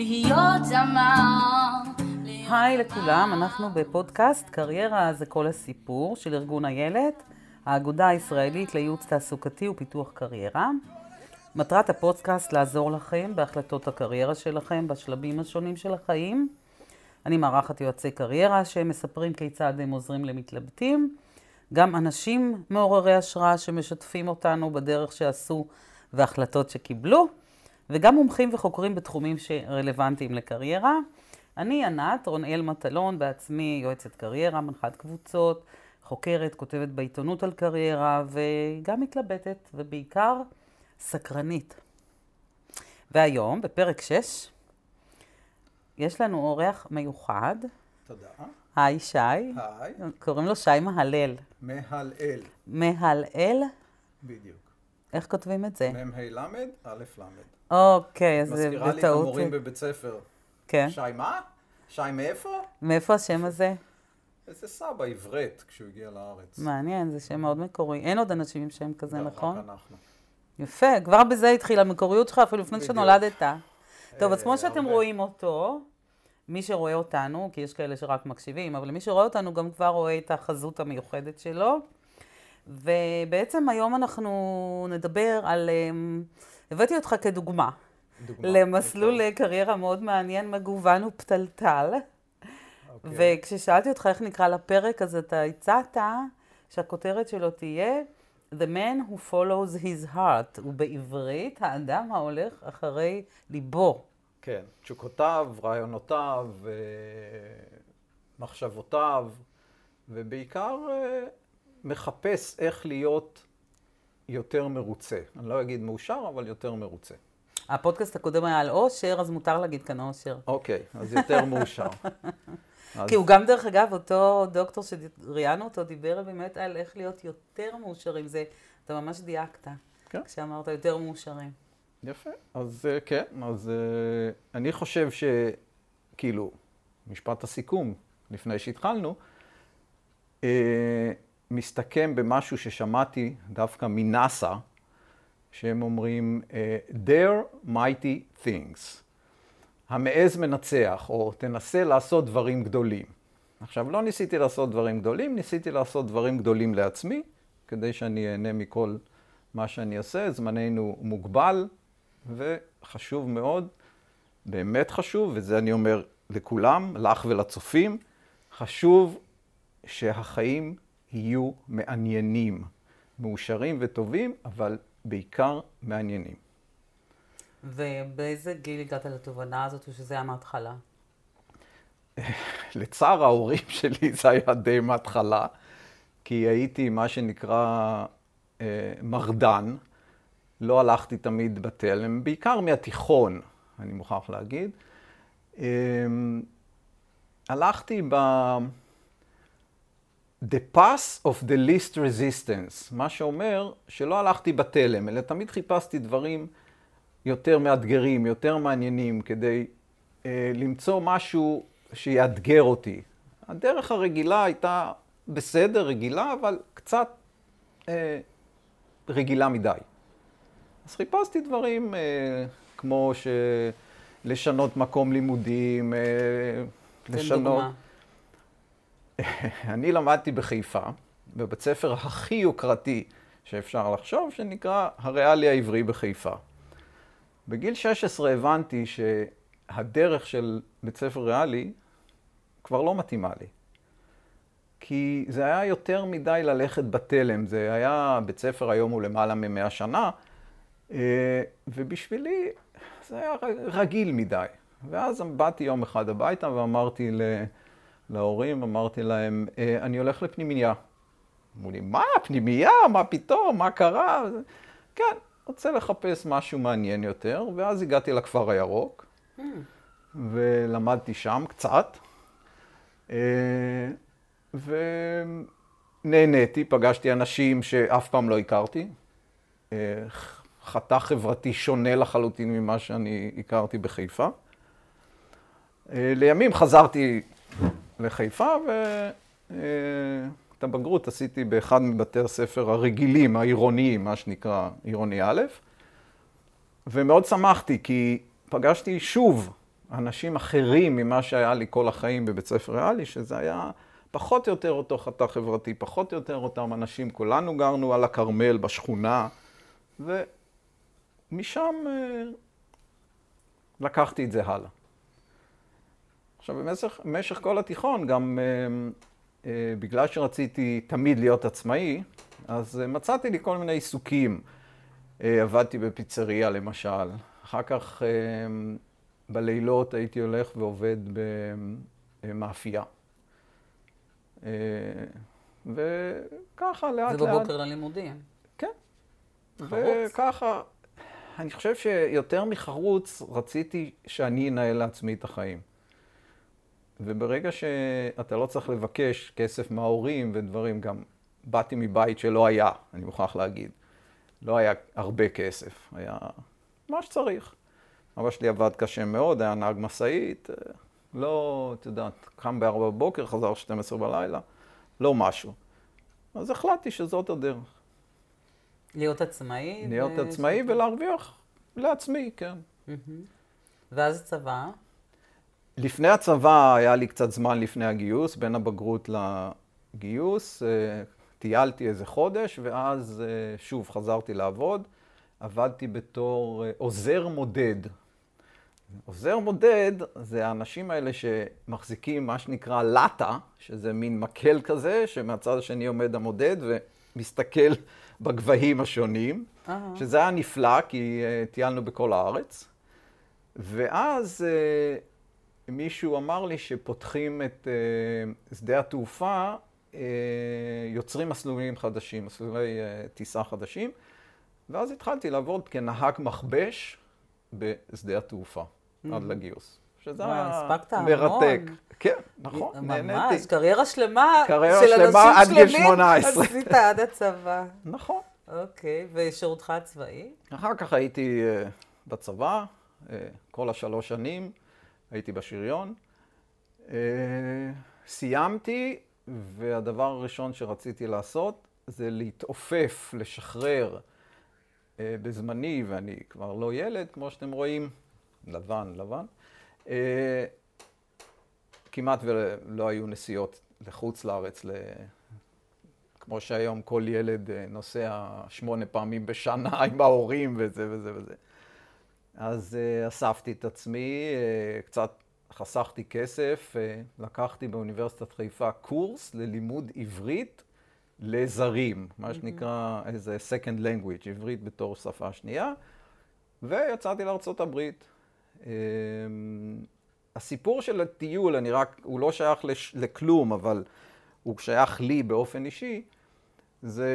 להיות זמר. היי לכולם, אנחנו בפודקאסט קריירה זה כל הסיפור של ארגון איילת, האגודה הישראלית לייעוץ תעסוקתי ופיתוח קריירה. מטרת הפודקאסט לעזור לכם בהחלטות הקריירה שלכם בשלבים השונים של החיים. אני מארחת יועצי קריירה שמספרים כיצד הם עוזרים למתלבטים, גם אנשים מעוררי השראה שמשתפים אותנו בדרך שעשו והחלטות שקיבלו, וגם מומחים וחוקרים בתחומים שרלוונטיים לקריירה. אני ענת, רונאל מטלון, בעצמי יועצת קריירה, מנחת קבוצות, חוקרת, כותבת בעיתונות על קריירה, וגם מתלבטת, ובעיקר סקרנית. והיום, בפרק 6, יש לנו אורח מיוחד. תודה. היי שי. היי. קוראים לו שי מהלל. מהלאל. מהלל? בדיוק. איך כותבים את זה? מ"ה ל', א' ל'. אוקיי, אז זה מזכירה לי את בטעות. המורים בבית ספר. כן. שי מה? שי מאיפה? מאיפה השם הזה? איזה סבא עברת כשהוא הגיע לארץ. מעניין, זה שם מאוד מקורי. אין עוד אנשים עם שם כזה, לא, נכון? רק אנחנו. יפה, כבר בזה התחילה המקוריות שלך, אפילו לפני. שנולדת. טוב, אז אה, כמו שאתם הרבה. רואים אותו, מי שרואה אותנו, כי יש כאלה שרק מקשיבים, אבל מי שרואה אותנו גם כבר רואה את החזות המיוחדת שלו. ובעצם היום אנחנו נדבר על... אמ, הבאתי אותך כדוגמה. דוגמה. למסלול קריירה מאוד מעניין, מגוון ופתלתל. אוקיי. וכששאלתי אותך איך נקרא לפרק, אז אתה הצעת שהכותרת שלו תהיה The man who follows his heart, ובעברית, האדם ההולך אחרי ליבו. כן, תשוקותיו, רעיונותיו, אה, מחשבותיו, ובעיקר אה, מחפש איך להיות יותר מרוצה. אני לא אגיד מאושר, אבל יותר מרוצה. הפודקאסט הקודם היה על אושר, אז מותר להגיד כאן אושר. אוקיי, אז יותר מאושר. אז כי הוא גם, דרך אגב, אותו דוקטור שראיינו אותו, דיבר באמת על איך להיות יותר מאושרים. זה, אתה ממש דייקת, כן. כשאמרת יותר מאושרים. יפה. אז אה, כן, אז אה, אני חושב שכאילו, משפט הסיכום, לפני שהתחלנו, אה, מסתכם במשהו ששמעתי דווקא מנאסא, שהם אומרים, אה, Dare mighty things. המעז מנצח, או תנסה לעשות דברים גדולים. עכשיו, לא ניסיתי לעשות דברים גדולים, ניסיתי לעשות דברים גדולים לעצמי, כדי שאני אהנה מכל מה שאני אעשה. זמננו מוגבל, וחשוב מאוד, באמת חשוב, וזה אני אומר לכולם, לך ולצופים, חשוב שהחיים יהיו מעניינים, מאושרים וטובים, אבל בעיקר מעניינים. ובאיזה גיל הגעת לתובנה הזאת, או שזה היה מההתחלה? לצער ההורים שלי זה היה די מההתחלה, כי הייתי מה שנקרא אה, מרדן. לא הלכתי תמיד בתלם, בעיקר מהתיכון, אני מוכרח להגיד. אה, הלכתי ב... The path of the least resistance, מה שאומר שלא הלכתי בתלם, אלא תמיד חיפשתי דברים יותר מאתגרים, יותר מעניינים, כדי אה, למצוא משהו שיאתגר אותי. הדרך הרגילה הייתה בסדר, רגילה, אבל קצת אה, רגילה מדי. אז חיפשתי דברים אה, כמו ש... לשנות מקום לימודים, אה, לשנות... דוגמה. אני למדתי בחיפה, בבית ספר הכי יוקרתי שאפשר לחשוב, שנקרא הריאלי העברי בחיפה. בגיל 16 הבנתי שהדרך של בית ספר ריאלי כבר לא מתאימה לי. כי זה היה יותר מדי ללכת בתלם. זה היה, בית ספר היום הוא למעלה מ-100 שנה, אה, ובשבילי זה היה רגיל מדי. ואז באתי יום אחד הביתה ואמרתי ל... להורים, אמרתי להם, "אה, אני הולך לפנימייה. אמרו לי, מה, פנימייה? מה פתאום? מה קרה? כן, רוצה לחפש משהו מעניין יותר, ואז הגעתי לכפר הירוק, ולמדתי שם קצת, אה, ונהניתי, פגשתי אנשים שאף פעם לא הכרתי, אה, חתך חברתי שונה לחלוטין ממה שאני הכרתי בחיפה. לימים חזרתי לחיפה, ואת הבגרות עשיתי באחד מבתי הספר הרגילים, העירוניים, מה שנקרא עירוני א', ומאוד שמחתי, כי פגשתי שוב אנשים אחרים ממה שהיה לי כל החיים בבית ספר ריאלי, שזה היה פחות או יותר אותו חתך חברתי, פחות או יותר אותם אנשים, כולנו גרנו על הכרמל בשכונה, ומשם אה, לקחתי את זה הלאה. עכשיו, במשך, במשך כל התיכון, גם אה, אה, בגלל שרציתי תמיד להיות עצמאי, אז אה, מצאתי לי כל מיני עיסוקים. אה, עבדתי בפיצריה למשל, אחר כך אה, בלילות הייתי הולך ועובד במאפייה. אה, וככה לאט לאט... ובבוקר ללימודים. כן. חרוץ. וככה, אני חושב שיותר מחרוץ רציתי שאני אנהל לעצמי את החיים. וברגע שאתה לא צריך לבקש כסף מההורים ודברים, גם באתי מבית שלא היה, אני מוכרח להגיד. לא היה הרבה כסף, היה מה שצריך. אבא שלי עבד קשה מאוד, היה נהג משאית, אה, לא, את יודעת, קם ב-4 בבוקר, חזר 12 בלילה, לא משהו. אז החלטתי שזאת הדרך. להיות עצמאי. להיות ו- עצמאי ולהרוויח לעצמי, כן. ואז הצבא. לפני הצבא היה לי קצת זמן לפני הגיוס, בין הבגרות לגיוס. אה, טיילתי איזה חודש, ואז אה, שוב חזרתי לעבוד. עבדתי בתור אה, עוזר מודד. עוזר מודד זה האנשים האלה שמחזיקים מה שנקרא לטה, שזה מין מקל כזה, שמהצד השני עומד המודד ומסתכל בגבהים השונים, אהה. שזה היה נפלא, כי טיילנו בכל הארץ. ואז מישהו אמר לי שפותחים את uh, שדה התעופה, uh, יוצרים מסלולים חדשים, מסלולי uh, טיסה חדשים, ואז התחלתי לעבוד כנהג מכבש בשדה התעופה, עד לגיוס. שזה היה מרתק. המון. כן, נכון, נהניתי. ממש, קריירה שלמה קריירה של שלמה עד אנשים גיל שלמים 18. עשית עד הצבא. נכון. אוקיי, ושירותך הצבאי? אחר כך הייתי אה, בצבא, כל השלוש שנים, הייתי בשריון. אה, סיימתי, והדבר הראשון שרציתי לעשות זה להתעופף, לשחרר אה, בזמני, ואני כבר לא ילד, כמו שאתם רואים, לבן, לבן. אה, כמעט ולא היו נסיעות לחוץ לארץ. כמו שהיום כל ילד נוסע שמונה פעמים בשנה עם ההורים וזה וזה וזה. אז אה, אספתי את עצמי, אה, קצת חסכתי כסף, אה, לקחתי באוניברסיטת חיפה קורס ללימוד עברית לזרים, מה שנקרא איזה second language, עברית בתור שפה שנייה, ויצאתי לארצות הברית. אה, הסיפור של הטיול, אני רק, הוא לא שייך לש, לכלום, אבל הוא שייך לי באופן אישי, זה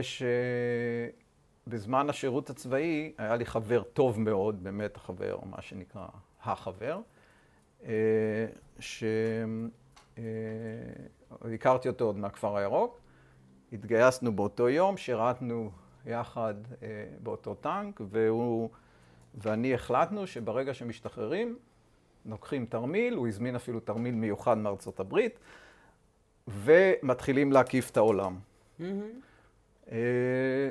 שבזמן השירות הצבאי היה לי חבר טוב מאוד, באמת החבר, מה שנקרא החבר, אה, שהכרתי אותו עוד מהכפר הירוק. התגייסנו באותו יום, שירתנו יחד אה, באותו טנק, והוא ואני החלטנו שברגע שמשתחררים, לוקחים תרמיל, הוא הזמין אפילו תרמיל מיוחד מארצות הברית, ומתחילים להקיף את העולם. אה,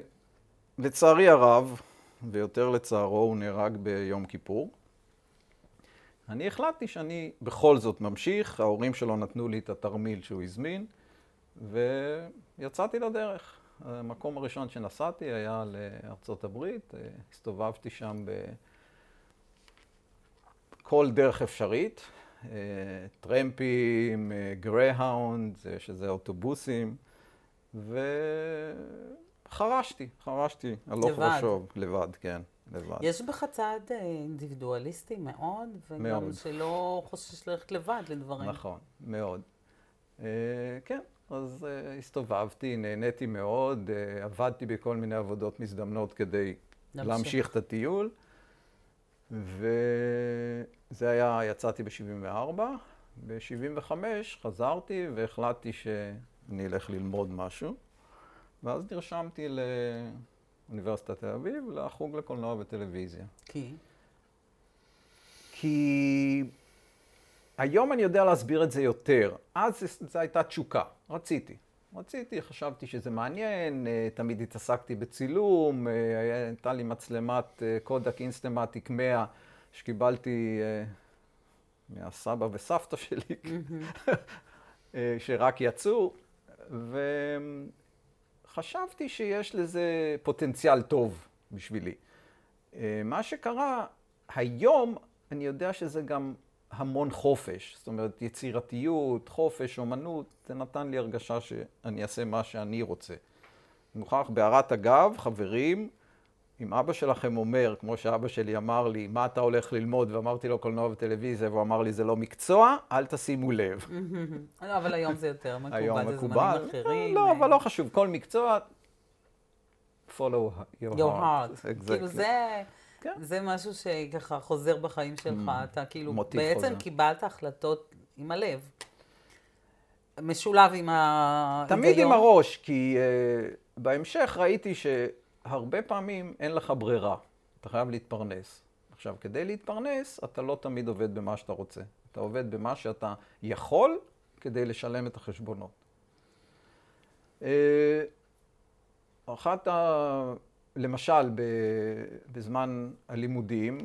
לצערי הרב, ויותר לצערו, הוא נהרג ביום כיפור. אני החלטתי שאני בכל זאת ממשיך, ההורים שלו נתנו לי את התרמיל שהוא הזמין, ויצאתי לדרך. המקום הראשון שנסעתי היה לארצות הברית, אה, הסתובבתי שם בכל דרך אפשרית, אה, טרמפים, גרייהאונד, שזה אוטובוסים, וחרשתי, חרשתי הלוך לבד. ושוב, לבד, כן, לבד. יש בך צד אה, אינדיבידואליסטי מאוד, וגם מאוד. שלא חושש ללכת לבד לדברים. נכון, מאוד. אה, כן, אז אה, הסתובבתי, נהניתי מאוד, אה, עבדתי בכל מיני עבודות מזדמנות כדי להמשיך. להמשיך את הטיול. וזה היה, יצאתי ב-74. ב-75 חזרתי והחלטתי שאני אלך ללמוד משהו. ואז נרשמתי לאוניברסיטת תל אביב, לחוג לקולנוע וטלוויזיה. כי? כי היום אני יודע להסביר את זה יותר. אז זו הייתה תשוקה, רציתי. רציתי, חשבתי שזה מעניין, אה, תמיד התעסקתי בצילום, אה, הייתה לי מצלמת אה, קודק אינסטמטיק 100 שקיבלתי מהסבא וסבתא שלי, שרק יצאו, וחשבתי שיש לזה פוטנציאל טוב בשבילי. אה, מה שקרה, היום אני יודע שזה גם המון חופש, זאת אומרת יצירתיות, חופש, אומנות, זה נתן לי הרגשה שאני אעשה מה שאני רוצה. אני מוכרח בהערת אגב, חברים, אם אבא שלכם אומר, כמו שאבא שלי אמר לי, מה אתה הולך ללמוד, ואמרתי לו קולנוע וטלוויזיה, והוא אמר לי, זה לא מקצוע, אל תשימו לב. לא, אבל היום זה יותר מקובל, היום זה מקובל. זמנים אחרים. לא, אה, אבל לא חשוב, כל מקצוע, follow your your heart. heart. Exactly. כאילו זה, כן. זה משהו שככה חוזר בחיים שלך, אתה כאילו בעצם חוזר. קיבלת החלטות עם הלב. משולב עם ההיגיון. תמיד עם הראש, כי uh, בהמשך ראיתי שהרבה פעמים אין לך ברירה. אתה חייב להתפרנס. עכשיו, כדי להתפרנס, אתה לא תמיד עובד במה שאתה רוצה. אתה עובד במה שאתה יכול כדי לשלם את החשבונות. Uh, אחת ה... למשל. בזמן הלימודים, uh,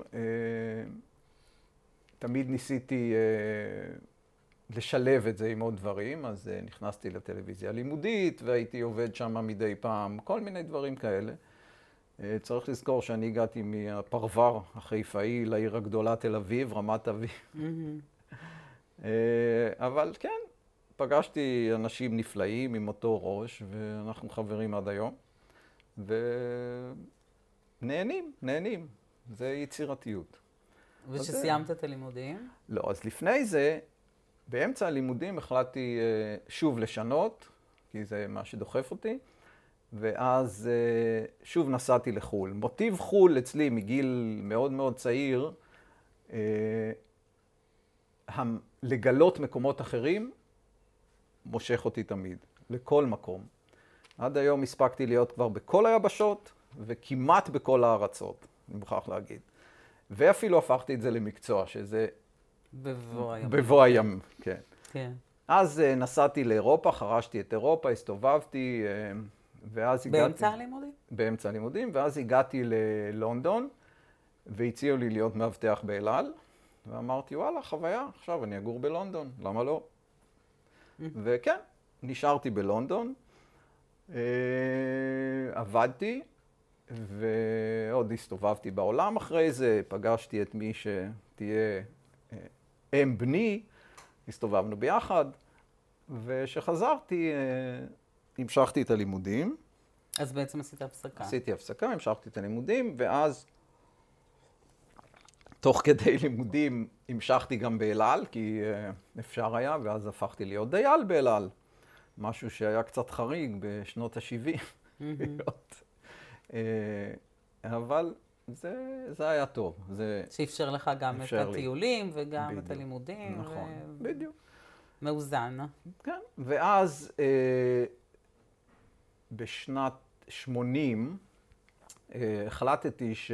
תמיד ניסיתי uh, לשלב את זה עם עוד דברים, אז נכנסתי לטלוויזיה הלימודית והייתי עובד שם מדי פעם, כל מיני דברים כאלה. Uh, צריך לזכור שאני הגעתי מהפרבר החיפאי לעיר הגדולה תל אביב, רמת אביב. מהמם. Uh, אבל כן, פגשתי אנשים נפלאים עם אותו ראש, ואנחנו חברים עד היום. ונהנים, נהנים. זה יצירתיות. ושסיימת את הלימודים? לא, אז לפני זה, באמצע הלימודים החלטתי אה, שוב לשנות, כי זה מה שדוחף אותי, ואז אה, שוב נסעתי לחו"ל. מוטיב חו"ל אצלי מגיל מאוד מאוד צעיר, אה, לגלות מקומות אחרים, מושך אותי תמיד, לכל מקום. עד היום הספקתי להיות כבר בכל היבשות וכמעט בכל הארצות, אני מוכרח להגיד. ואפילו הפכתי את זה למקצוע, שזה בבוא היום. בבוא הים, כן. כן. אז אה, נסעתי לאירופה, חרשתי את אירופה, הסתובבתי, ואז הגעתי... באמצע הלימודים? באמצע הלימודים, ואז הגעתי ללונדון, והציעו לי להיות מאבטח באל על, ואמרתי, וואלה, חוויה, עכשיו אני אגור בלונדון, למה לא? וכן, נשארתי בלונדון, אה, עבדתי, ועוד הסתובבתי בעולם אחרי זה, פגשתי את מי שתהיה אה, אם בני, הסתובבנו ביחד, וכשחזרתי, אה, המשכתי את הלימודים. אז בעצם עשית הפסקה. עשיתי הפסקה, המשכתי את הלימודים, ואז תוך כדי לימודים המשכתי גם באל על, כי אה, אפשר היה, ואז הפכתי להיות דייל באל על. משהו שהיה קצת חריג בשנות ה-70. להיות. אה, אבל זה, זה היה טוב. זה שאפשר לך גם את אפשר לי. הטיולים וגם את בדיוק. הלימודים. נכון, ו- בדיוק. מאוזן. כן, ואז אה, בשנת 80 אה, החלטתי ש...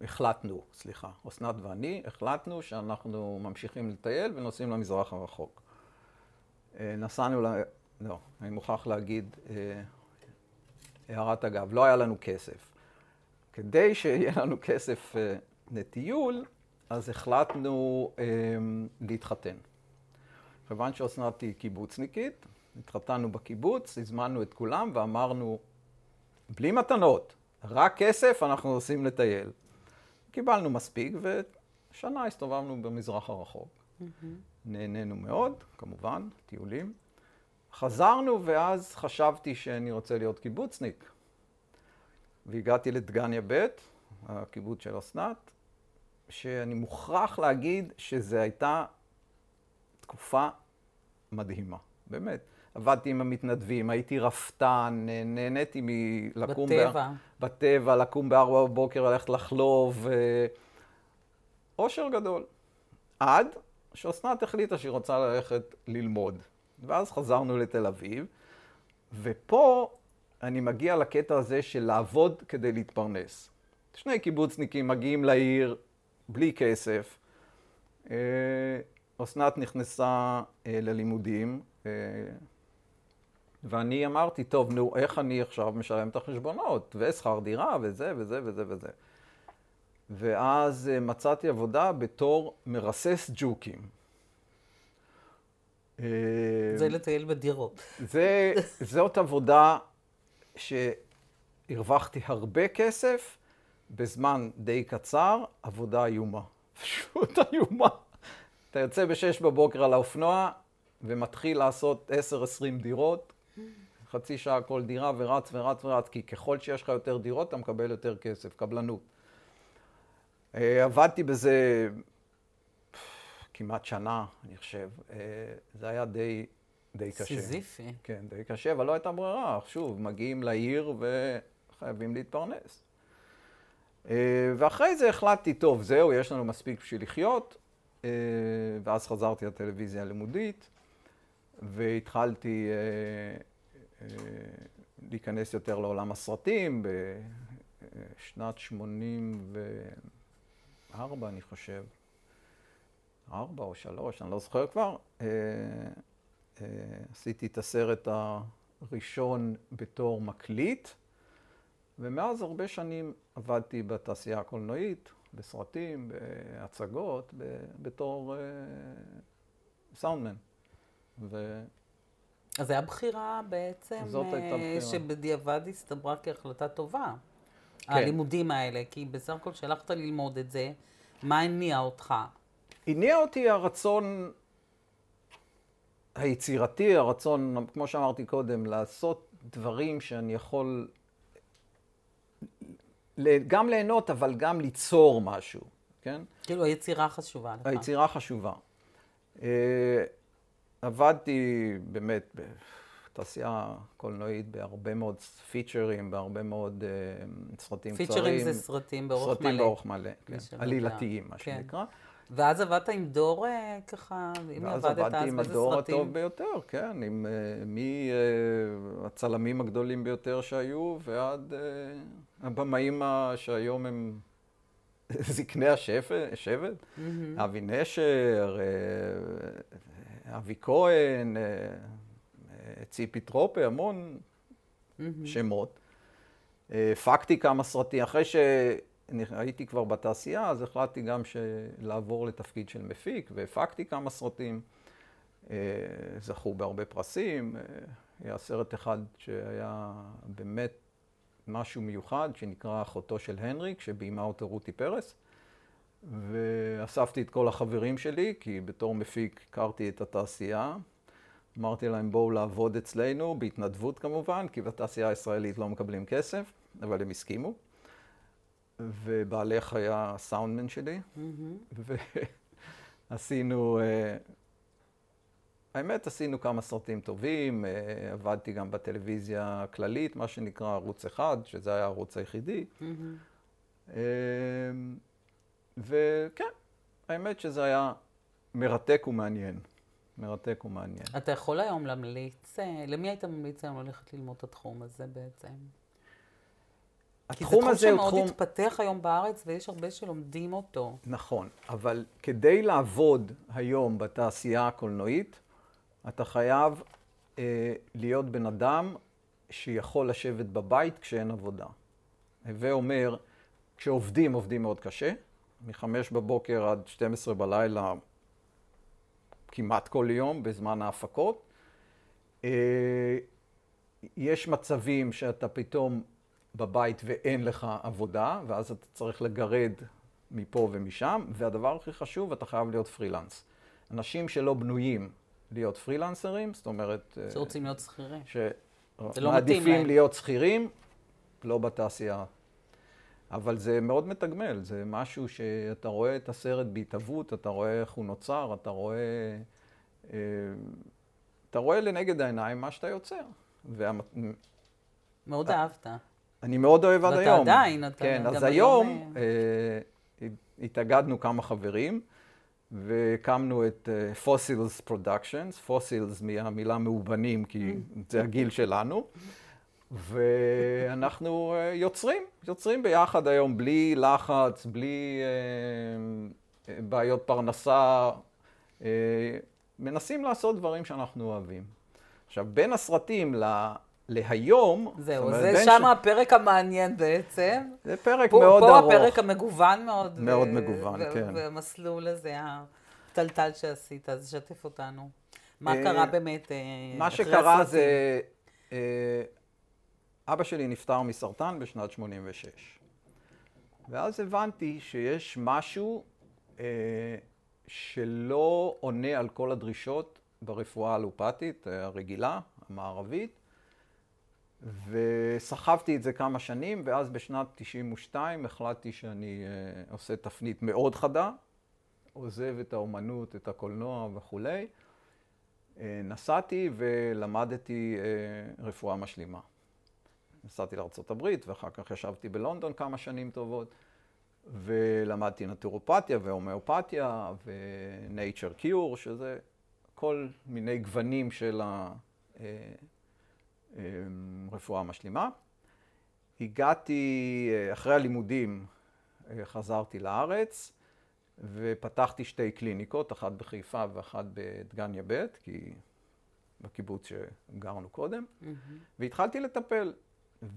החלטנו, סליחה, אסנת ואני, החלטנו שאנחנו ממשיכים לטייל ונוסעים למזרח הרחוק. אה, נסענו ל... לא, אני מוכרח להגיד, אה, הערת אגב, לא היה לנו כסף. כדי שיהיה לנו כסף לטיול, אז החלטנו להתחתן. כיוון שאסנת היא קיבוצניקית, התחתנו בקיבוץ, הזמנו את כולם ואמרנו, בלי מתנות, רק כסף, אנחנו נוסעים לטייל. קיבלנו מספיק, ושנה הסתובבנו במזרח הרחוק. נהנינו מאוד, כמובן, טיולים. חזרנו, ואז חשבתי שאני רוצה להיות קיבוצניק. והגעתי לדגניה ב', הקיבוץ של אסנת, שאני מוכרח להגיד שזו הייתה תקופה מדהימה, באמת. עבדתי עם המתנדבים, הייתי רפתן, נהניתי מלקום... בטבע. באר... בטבע, לקום בארבע בבוקר, ללכת לחלוב. אה, אושר גדול. עד שאסנת החליטה שהיא רוצה ללכת ללמוד. ואז חזרנו לתל אביב, ופה אני מגיע לקטע הזה של לעבוד כדי להתפרנס. שני קיבוצניקים מגיעים לעיר בלי כסף. אה, אסנת נכנסה אה, ללימודים, ואני אמרתי, טוב, נו, איך אני עכשיו משלם את החשבונות? ושכר דירה, וזה, וזה, וזה, וזה. ואז אה, מצאתי עבודה בתור מרסס ג'וקים. אה, זה לטייל בדירות. זה, זאת עבודה שהרווחתי הרבה כסף בזמן די קצר, עבודה איומה. פשוט איומה. אתה יוצא ב-6 בבוקר על האופנוע ומתחיל לעשות 10-20 דירות, חצי שעה כל דירה ורץ ורץ ורץ, כי ככל שיש לך יותר דירות אתה מקבל יותר כסף, קבלנות. אה, עבדתי בזה כמעט שנה, אני חושב. אה, זה היה די, די קשה. סיזיפי. כן, די קשה, אבל לא הייתה ברירה. שוב, מגיעים לעיר וחייבים להתפרנס. אה, ואחרי זה החלטתי, טוב, זהו, יש לנו מספיק בשביל לחיות. ואז חזרתי לטלוויזיה הלימודית, והתחלתי להיכנס יותר לעולם הסרטים בשנת 84, אני חושב. ארבע או שלוש, אני לא זוכר כבר. אה, אה, עשיתי את הסרט הראשון בתור מקליט, ומאז הרבה שנים עבדתי בתעשייה הקולנועית, בסרטים, בהצגות, בתור אה, סאונדמן. ו... אז זו הייתה בחירה בעצם, זאת הייתה בחירה. שבדיעבד הסתברה כהחלטה טובה. כן. הלימודים האלה, כי בסך הכל כשהלכת ללמוד את זה, מה הניע אותך? הניע אותי הרצון היצירתי, הרצון, כמו שאמרתי קודם, לעשות דברים שאני יכול גם ליהנות, אבל גם ליצור משהו, כן? כאילו היצירה חשובה לך. היצירה חשובה. אה, עבדתי באמת בתעשייה קולנועית בהרבה מאוד פיצ'רים, בהרבה מאוד uh, סרטים פיצ'רים קצרים. פיצ'רים זה סרטים באורך סרטים מלא. סרטים באורך מלא, כן. עלילתיים, מה כן. שנקרא. ואז עבדת עם דור אה, ככה, אם עבדת אז באיזה סרטים? ואז עבדתי עם הדור הטוב ביותר, כן, עם uh, מהצלמים uh, הגדולים ביותר שהיו, ועד uh, הבמאים שהיום הם זקני השבט, mm-hmm. אבי נשר, uh, אבי כהן, uh, ציפי טרופה, המון mm-hmm. שמות. הפקתי כמה סרטים, אחרי ש... אני הייתי כבר בתעשייה, אז החלטתי גם לעבור לתפקיד של מפיק, והפקתי כמה סרטים. אה, זכו בהרבה פרסים. אה, היה סרט אחד שהיה באמת משהו מיוחד, שנקרא אחותו של הנריק, שביימה אותו רותי פרס. ואספתי את כל החברים שלי, כי בתור מפיק הכרתי את התעשייה. אמרתי להם, בואו לעבוד אצלנו, בהתנדבות כמובן, כי בתעשייה הישראלית לא מקבלים כסף, אבל הם הסכימו. ובעלך היה הסאונדמן שלי, mm-hmm. ועשינו, אה, האמת, עשינו כמה סרטים טובים, אה, עבדתי גם בטלוויזיה הכללית, מה שנקרא ערוץ אחד, שזה היה הערוץ היחידי. Mm-hmm. וכן, האמת שזה היה מרתק ומעניין. מרתק ומעניין. אתה יכול היום להמליץ, למי היית ממליץ היום ללכת ללמוד את התחום הזה בעצם? התחום תחום... כי זה תחום שמאוד התפתח היום בארץ ויש הרבה שלומדים אותו. נכון, אבל כדי לעבוד היום בתעשייה הקולנועית, אתה חייב אה, להיות בן אדם שיכול לשבת בבית כשאין עבודה. הווה אומר, כשעובדים, עובדים מאוד קשה, מחמש בבוקר עד 12 בלילה כמעט כל יום בזמן ההפקות. אה, יש מצבים שאתה פתאום בבית ואין לך עבודה, ואז אתה צריך לגרד מפה ומשם, והדבר הכי חשוב, אתה חייב להיות פרילנס. אנשים שלא בנויים להיות פרילנסרים, זאת אומרת... אה, שרוצים להיות שכירים. שמעדיפים לא להיות שכירים, לא בתעשייה. אבל זה מאוד מתגמל, זה משהו שאתה רואה את הסרט בהתהוות, אתה רואה איך הוא נוצר, אתה רואה... אה, אתה רואה לנגד העיניים מה שאתה יוצר. וה... מאוד אהבת. אני מאוד אוהב עד היום. ואתה עדיין, אתה כן, אז היום אה, אה, התאגדנו כמה חברים, והקמנו את Fossils Productions, Fossils מהמילה מאובנים, כי זה הגיל שלנו, ואנחנו אה, יוצרים, יוצרים ביחד היום, בלי לחץ, בלי אה, בעיות פרנסה, אה, מנסים לעשות דברים שאנחנו אוהבים. עכשיו, בין הסרטים ל... להיום... זהו, זה שם ש- הפרק המעניין בעצם. זה פרק פה, מאוד פה ארוך. הפרק המגוון מאוד. מאוד ו- מגוון, ו- כן. והמסלול הזה, הפתלתל שעשית, אז שתף אותנו. מה אה, קרה באמת אה, מה שקרה? זה, אה, אבא שלי נפטר מסרטן בשנת 86. ואז הבנתי שיש משהו אה, שלא עונה על כל הדרישות ברפואה האלופתית אה, הרגילה, המערבית, וסחבתי את זה כמה שנים, ואז בשנת 92 החלטתי שאני אה, עושה תפנית מאוד חדה, עוזב את האומנות, את הקולנוע וכולי. אה, נסעתי ולמדתי אה, רפואה משלימה. נסעתי לארה"ב ואחר כך ישבתי בלונדון כמה שנים טובות ולמדתי נטורופתיה והומאופתיה ו-nature cure, שזה כל מיני גוונים של הרפואה המשלימה. הגעתי, אה, אחרי הלימודים אה, חזרתי לארץ ופתחתי שתי קליניקות, אחת בחיפה ואחת בדגניה ב', כי בקיבוץ שגרנו קודם, והתחלתי לטפל.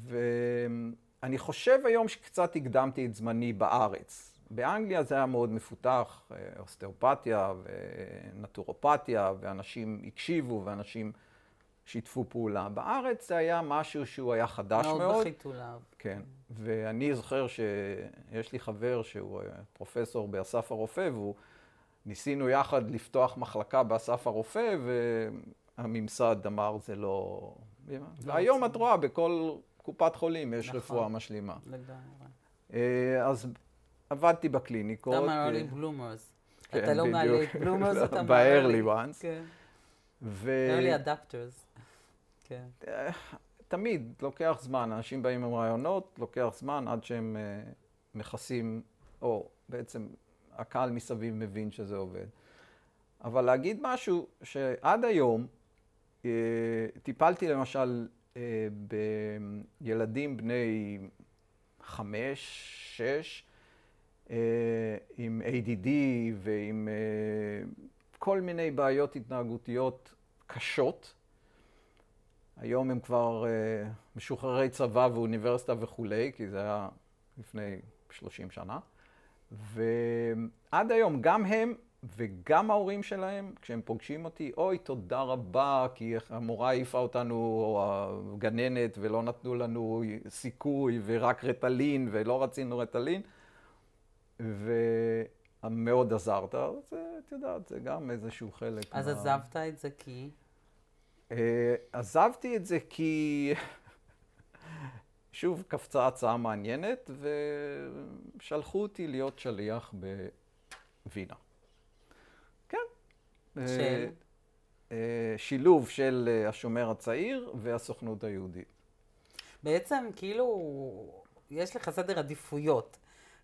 ואני חושב היום שקצת הקדמתי את זמני בארץ. באנגליה זה היה מאוד מפותח, אה, אוסטאופתיה ונטורופתיה, ואנשים הקשיבו ואנשים שיתפו פעולה. בארץ זה היה משהו שהוא היה חדש מאוד. מאוד בחיתוליו. כן, ואני זוכר שיש לי חבר שהוא אה, פרופסור באסף הרופא, והוא, ניסינו יחד לפתוח מחלקה באסף הרופא, והממסד אמר זה לא... והיום את רואה, בכל קופת חולים יש נכון. רפואה משלימה. לגמרי. אה, אז עבדתי בקליניקות. אתה מהארלי בלומרס. כן, אתה לא. מהלייט בלומרס, אתה ב-early מהארלי. ones. כן. ו... early adapters. כן. אה, תמיד לוקח זמן, אנשים באים עם רעיונות, לוקח זמן עד שהם אה, מכסים, או בעצם הקהל מסביב מבין שזה עובד. אבל להגיד משהו שעד היום, טיפלתי למשל בילדים בני חמש, שש, אה, עם ADD ועם אה, כל מיני בעיות התנהגותיות קשות. היום הם כבר משוחררי צבא ואוניברסיטה וכולי, כי זה היה לפני 30 שנה. ועד היום, גם הם וגם ההורים שלהם, כשהם פוגשים אותי, אוי, תודה רבה, כי המורה העיפה אותנו, או הגננת, ולא נתנו לנו סיכוי, ורק רטלין, ולא רצינו רטלין. ומאוד עזרת, אז את יודעת, זה גם איזשהו חלק. אז מה- עזבת את זה כי... אה, עזבתי את זה כי שוב קפצה הצעה מעניינת ושלחו אותי להיות שליח בווינה. כן. אה, של? אה, שילוב של אה, השומר הצעיר והסוכנות היהודית. בעצם, כאילו, יש לך סדר עדיפויות.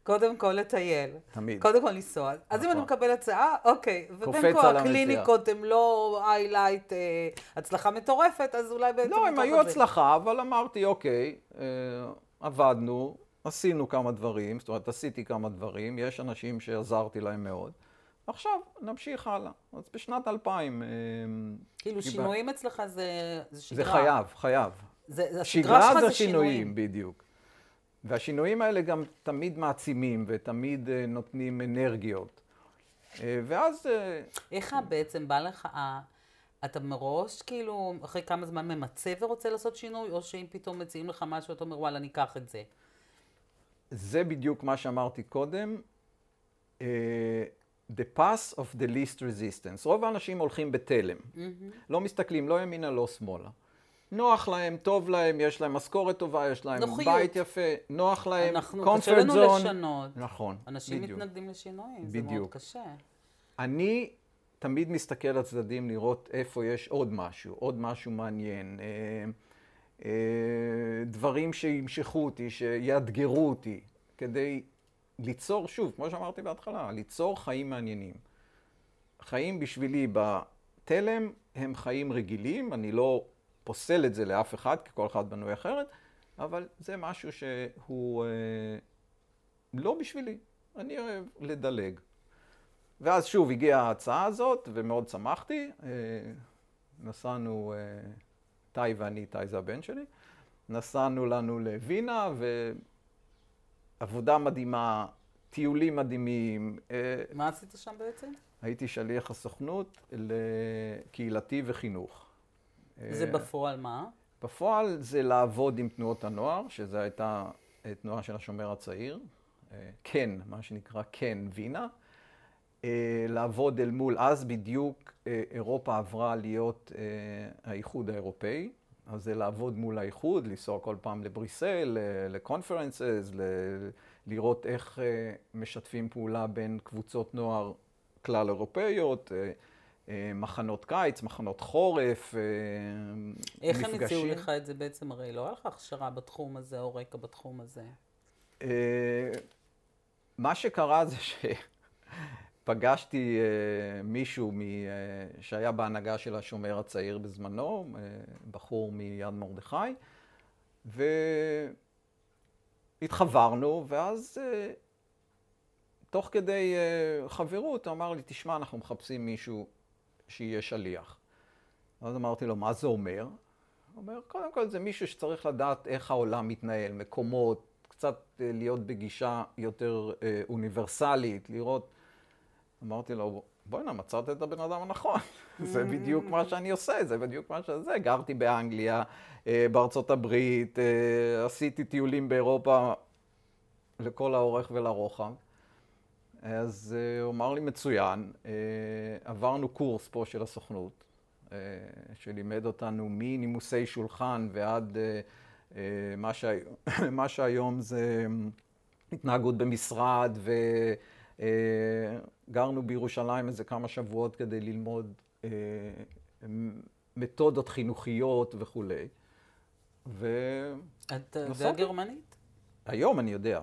קודם כל לטייל. תמיד. קודם כל לנסוע. אז אם נכון. אני מקבל הצעה, אוקיי. ובין כל. הקליניקות הן לא היילייט, אה, הצלחה מטורפת, אז אולי בעצם... לא, הם מתוך היו הזה. הצלחה, אבל אמרתי, אוקיי, אה, עבדנו, עשינו כמה דברים, זאת אומרת, עשיתי כמה דברים, יש אנשים שעזרתי להם מאוד. עכשיו, נמשיך הלאה. אז בשנת 2000... אה, כאילו, שינויים אצלך זה זה שגרה. זה חייב, חייב. זה, זה שגרה שלך זה זה שינויים, בדיוק. והשינויים האלה גם תמיד מעצימים ותמיד אה, נותנים אנרגיות. אה, ואז... איך בעצם בא לך, אתה מראש, כאילו, אחרי כמה זמן ממצה ורוצה לעשות שינוי, או שאם פתאום מציעים לך משהו, אתה אומר, וואלה, אני אקח את זה. זה בדיוק מה שאמרתי קודם. The path of the least resistance. רוב האנשים הולכים בתלם. לא מסתכלים לא ימינה, לא שמאלה. נוח להם, טוב להם, יש להם משכורת טובה, יש להם נוחיות. בית יפה, נוח להם, אנחנו, קשה לנו. לשנות. נכון, אנשים בדיוק. מתנגדים לשינויים, זה מאוד בדיוק. קשה. אני תמיד מסתכל לצדדים לראות איפה יש עוד משהו, עוד משהו מעניין. אה, אה, דברים שימשכו אותי, שיאתגרו אותי, כדי ליצור, שוב, כמו שאמרתי בהתחלה, ליצור חיים מעניינים. חיים בשבילי בתלם הם חיים רגילים, אני לא פוסל את זה לאף אחד, כי כל אחד בנוי אחרת, אבל זה משהו שהוא אה, לא בשבילי. אני אוהב לדלג. ואז שוב הגיעה ההצעה הזאת, ומאוד שמחתי. אה, נסענו אה, טאי ואני, טאי זה הבן שלי. נסענו לנו לווינה, ועבודה מדהימה, טיולים מדהימים. אה, מה עשית שם בעצם? הייתי שליח הסוכנות לקהילתי וחינוך. זה אה, בפועל מה? בפועל זה לעבוד עם תנועות הנוער, שזו הייתה אה, תנועה של השומר הצעיר, כן, מה שנקרא כן וינה. לעבוד אל מול, אז בדיוק אירופה עברה להיות האיחוד האירופאי, אז זה לעבוד מול האיחוד, לנסוע כל פעם לבריסל, לקונפרנסס, לראות איך משתפים פעולה בין קבוצות נוער כלל אירופאיות. אה, מחנות קיץ, מחנות חורף, מפגשים. איך הם הציעו לך את זה בעצם? הרי לא היה לך הכשרה בתחום הזה או רקע בתחום הזה. אה, מה שקרה זה שפגשתי אה, מישהו שהיה בהנהגה של השומר הצעיר בזמנו, בחור מיד מרדכי, והתחברנו, ואז תוך כדי חברות אמר לי, תשמע, אנחנו מחפשים מישהו שיהיה שליח. אז אמרתי לו, מה זה אומר? הוא אומר, קודם כל זה מישהו שצריך לדעת איך העולם מתנהל, מקומות, קצת אה, להיות בגישה יותר אה, אוניברסלית, לראות... אמרתי לו, בוא'נה, מצאת את הבן אדם הנכון. זה בדיוק מה שאני עושה, זה בדיוק מה שזה. גרתי באנגליה, אה, בארצות הברית, עשיתי טיולים באירופה לכל האורך ולרוחב. אז uh, הוא אמר לי, מצוין, עברנו קורס פה של הסוכנות, שלימד אותנו מנימוסי שולחן ועד מה, שה... מה שהיום זה התנהגות במשרד, וגרנו uh, בירושלים איזה כמה שבועות כדי ללמוד uh, מתודות חינוכיות וכולי. ו... אתה יודע גרמנית? היום אני יודע.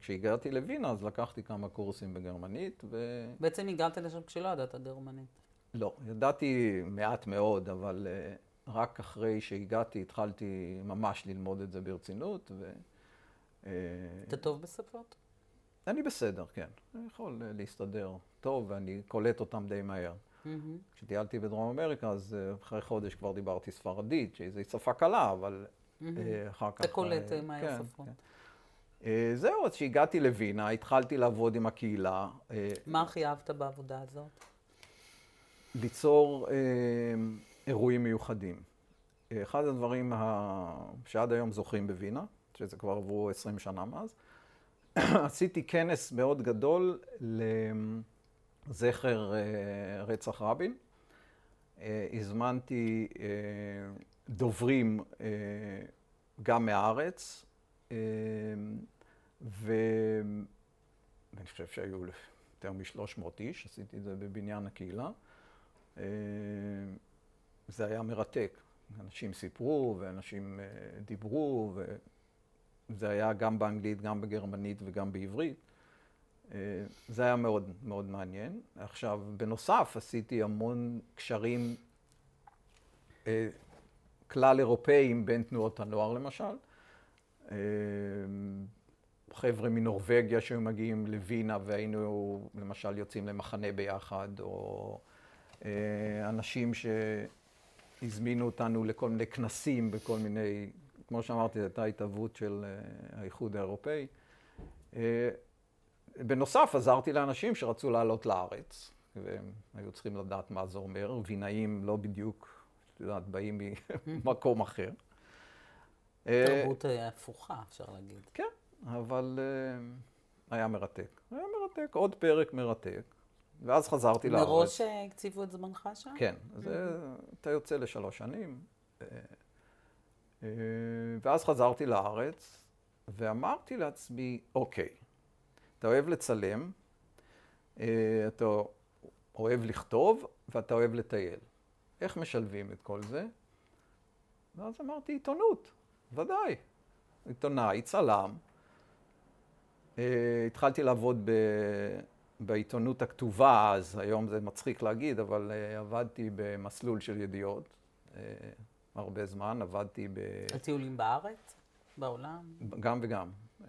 כשהגעתי לווינה, אז לקחתי כמה קורסים בגרמנית, ו... בעצם הגעת לשם כשלא ידעת גרמנית. לא, ידעתי מעט מאוד, אבל uh, רק אחרי שהגעתי התחלתי ממש ללמוד את זה ברצינות. ו... Uh, אתה טוב בשפות? אני בסדר, כן. אני יכול uh, להסתדר טוב, ואני קולט אותם די מהר. כשטיילתי בדרום אמריקה, אז uh, אחרי חודש כבר דיברתי ספרדית, שזו שפה קלה, אבל uh, אחר כך... אתה קולט מהר כן, שפות. כן. אה, זהו, אז כשהגעתי לווינה, התחלתי לעבוד עם הקהילה. אה, מה הכי אהבת בעבודה הזאת? ליצור אה, אירועים מיוחדים. אחד הדברים שעד היום זוכרים בווינה, שזה כבר עברו 20 שנה מאז, עשיתי כנס מאוד גדול לזכר רצח רבין. הזמנתי דוברים גם מהארץ, ואני חושב שהיו יותר מ-300 איש, עשיתי את זה בבניין הקהילה. אה, זה היה מרתק. אנשים סיפרו ואנשים אה, דיברו, וזה היה גם באנגלית, גם בגרמנית וגם בעברית. אה, זה היה מאוד מאוד מעניין. עכשיו, בנוסף, עשיתי המון קשרים כלל אירופאיים בין תנועות הנוער למשל. חבר'ה מנורבגיה שהיו מגיעים לווינה והיינו למשל יוצאים למחנה ביחד, או אה, אנשים שהזמינו אותנו לכל מיני כנסים בכל מיני, כמו שאמרתי, זו הייתה התהוות של אה, האיחוד האירופאי. אה, בנוסף, עזרתי לאנשים שרצו לעלות לארץ, והם היו צריכים לדעת מה זה אומר. וינאים לא בדיוק, את יודעת, באים ממקום אחר. תרבות הפוכה, אפשר להגיד. כן. אבל היה מרתק. היה מרתק, עוד פרק מרתק. ואז חזרתי לארץ. מראש אה, הקציבו את זמנך שם? כן, אז אתה יוצא לשלוש שנים. אה, ואז חזרתי לארץ, ואמרתי לעצמי, אוקיי, אתה אוהב לצלם, אתה אוהב לכתוב, ואתה אוהב לטייל. איך משלבים את כל זה? ואז אמרתי, עיתונות, ודאי. עיתונאי, צלם, Uh, התחלתי לעבוד ב... בעיתונות הכתובה אז, היום זה מצחיק להגיד, אבל uh, עבדתי במסלול של ידיעות uh, הרבה זמן, עבדתי ב... על טיולים בארץ? בעולם? גם וגם. Uh,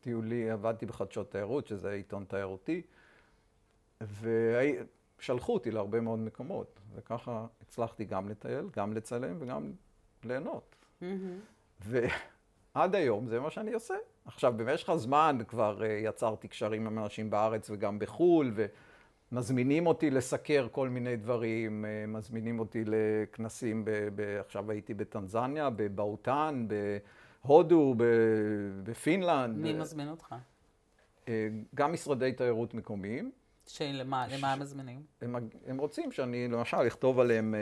טיולי, עבדתי בחדשות תיירות, שזה עיתון תיירותי, ושלחו אותי להרבה מאוד מקומות, וככה הצלחתי גם לטייל, גם לצלם וגם ליהנות. ועד היום זה מה שאני עושה. עכשיו, במשך הזמן כבר אה, יצרתי קשרים עם אנשים בארץ וגם בחו"ל, ומזמינים אותי לסקר כל מיני דברים, אה, מזמינים אותי לכנסים, ב- ב- עכשיו הייתי בטנזניה, בבהוטן, בהודו, ב- בפינלנד. מי מזמין אותך? אה, גם משרדי תיירות מקומיים. שלמה למה הם מזמינים? הם, הם רוצים שאני למשל אכתוב עליהם, אה,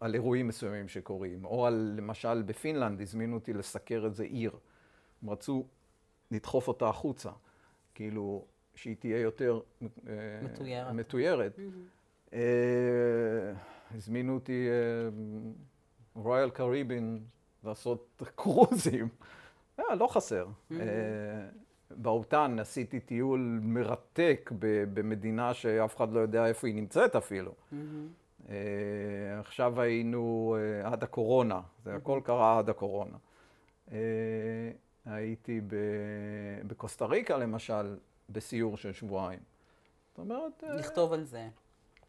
על אירועים מסוימים שקורים, או על, למשל בפינלנד הזמינו אותי לסקר איזה עיר. הם רצו לדחוף אותה החוצה, כאילו שהיא תהיה יותר אה, מתוירת. מתוירת. אה, הזמינו אותי רויאל קריבין לעשות קרוזים. אה, לא חסר. אה, באותן עשיתי טיול מרתק ב- במדינה שאף אחד לא יודע איפה היא נמצאת אפילו. אה, עכשיו היינו אה, עד הקורונה, זה הכל קרה עד הקורונה. אה, הייתי ב- בקוסטה ריקה למשל, בסיור של שבועיים. זאת אומרת, אה, לכתוב על זה.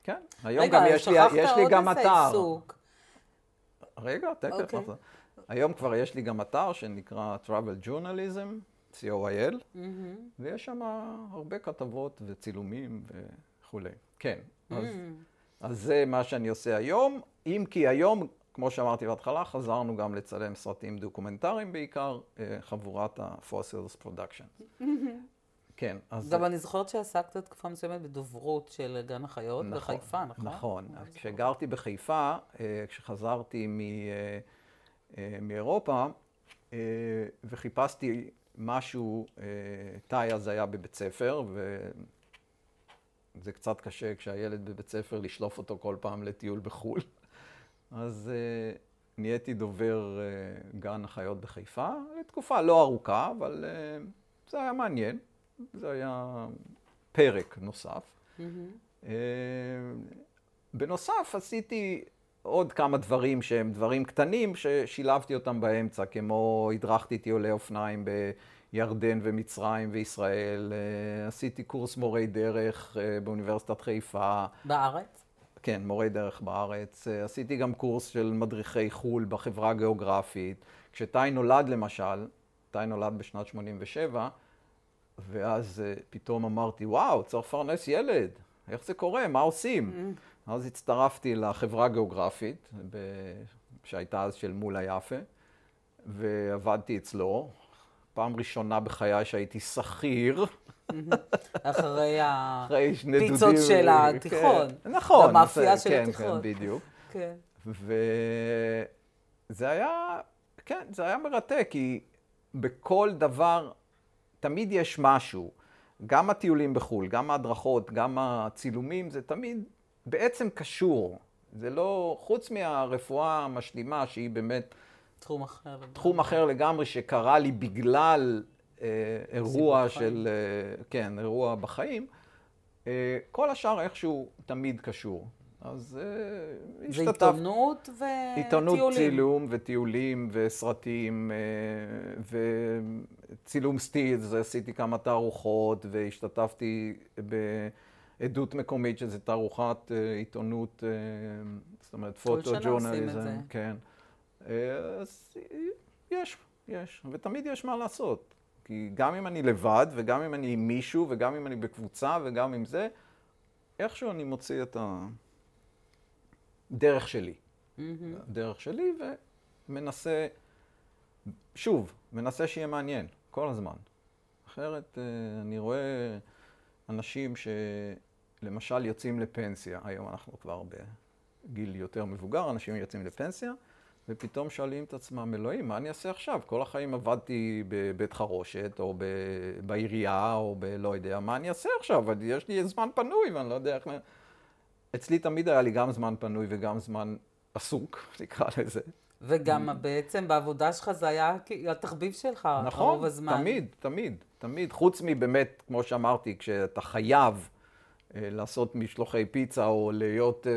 כן. היום רגע, גם יש לי, שכחת יש לי עוד גם איזה אתר. עיסוק. רגע, תכף. אוקיי. נחזור. היום כבר יש לי גם אתר שנקרא Travel Journalism, co.il, מהמם. ויש שם הרבה כתבות וצילומים וכולי. כן, אז, אז זה מה שאני עושה היום, אם כי היום, כמו שאמרתי בהתחלה, חזרנו גם לצלם סרטים דוקומנטריים בעיקר, אה, חבורת ה-Fossils Production. כן, אז... גם אני זוכרת שעסקת תקופה מסוימת בדוברות של גן החיות בחיפה, נכון? נכון. אז כשגרתי בחיפה, אה, כשחזרתי מ, אה, אה, מאירופה, אה, וחיפשתי משהו, אה, תאי אז היה בבית ספר, וזה קצת קשה כשהילד בבית ספר לשלוף אותו כל פעם לטיול בחו"ל. אז אה, נהייתי דובר אה, גן החיות בחיפה, לתקופה לא ארוכה, אבל אה, זה היה מעניין. זה היה פרק נוסף. אה, בנוסף, עשיתי עוד כמה דברים שהם דברים קטנים, ששילבתי אותם באמצע, כמו הדרכתי טיולי אופניים בירדן ומצרים וישראל, אה, עשיתי קורס מורי דרך אה, באוניברסיטת חיפה, בארץ? כן, מורי דרך בארץ. עשיתי גם קורס של מדריכי חו"ל בחברה הגיאוגרפית. כשטאי נולד למשל, טאי נולד בשנת 87, ואז uh, פתאום אמרתי, וואו, צריך לפרנס ילד, איך זה קורה, מה עושים? אז הצטרפתי לחברה הגיאוגרפית, ב... שהייתה אז של מולה יפה, ועבדתי אצלו. פעם ראשונה בחיי שהייתי שכיר, אחרי אחרי. הפיצות של התיכון. כן, נכון. במאפייה זה- של כן, התיכון. כן, בדיוק. כן. וזה היה, כן, זה היה מרתק, כי בכל דבר תמיד יש משהו. גם הטיולים בחו"ל, גם ההדרכות, גם הצילומים, זה תמיד בעצם קשור. זה לא, חוץ מהרפואה המשלימה, שהיא באמת תחום אחר. תחום אחר לגמרי, שקרה לי בגלל אה, אירוע. של, אה, כן, אירוע בחיים, אה, כל השאר איכשהו תמיד קשור. אז זה השתתפתי. עיתונות וטיולים. עיתונות, צילום וטיולים וסרטים אה, וצילום סטילס, עשיתי כמה תערוכות והשתתפתי בעדות מקומית, שזה תערוכת אה, עיתונות, אה, זאת אומרת כל פוטו שנה עושים את ג'ורנליזם, זה. כן. אז יש, יש, ותמיד יש מה לעשות. כי גם אם אני לבד, וגם אם אני עם מישהו, וגם אם אני בקבוצה, וגם עם זה, איכשהו אני מוציא את הדרך שלי. מהמם. הדרך שלי, ומנסה, שוב, מנסה שיהיה מעניין, כל הזמן. אחרת, אה, אני רואה אנשים שלמשל יוצאים לפנסיה, היום אנחנו כבר בגיל יותר מבוגר, אנשים יוצאים לפנסיה, ופתאום שואלים את עצמם, אלוהים, מה אני אעשה עכשיו? כל החיים עבדתי בבית חרושת, או ב- בעירייה, או בלא יודע, מה אני אעשה עכשיו? יש לי זמן פנוי, ואני לא יודע איך... אצלי תמיד היה לי גם זמן פנוי וגם זמן עסוק, נקרא לזה. וגם בעצם בעבודה שלך זה היה התחביב שלך רוב נכון, הזמן. תמיד, תמיד, תמיד. חוץ מבאמת, כמו שאמרתי, כשאתה חייב אה, לעשות משלוחי פיצה או להיות אה,